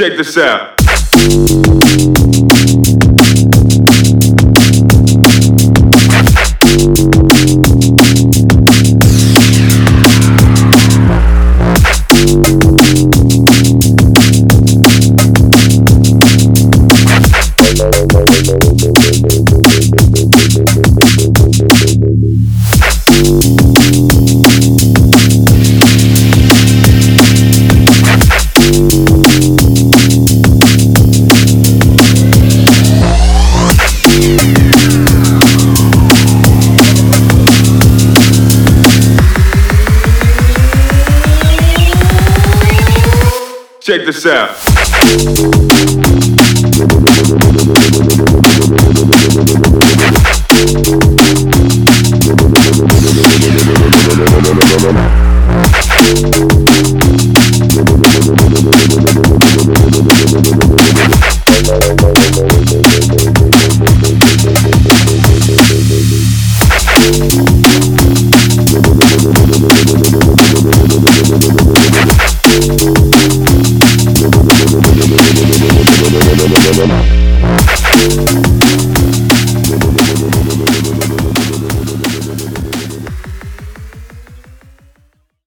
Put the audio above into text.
Check this out. Check this out.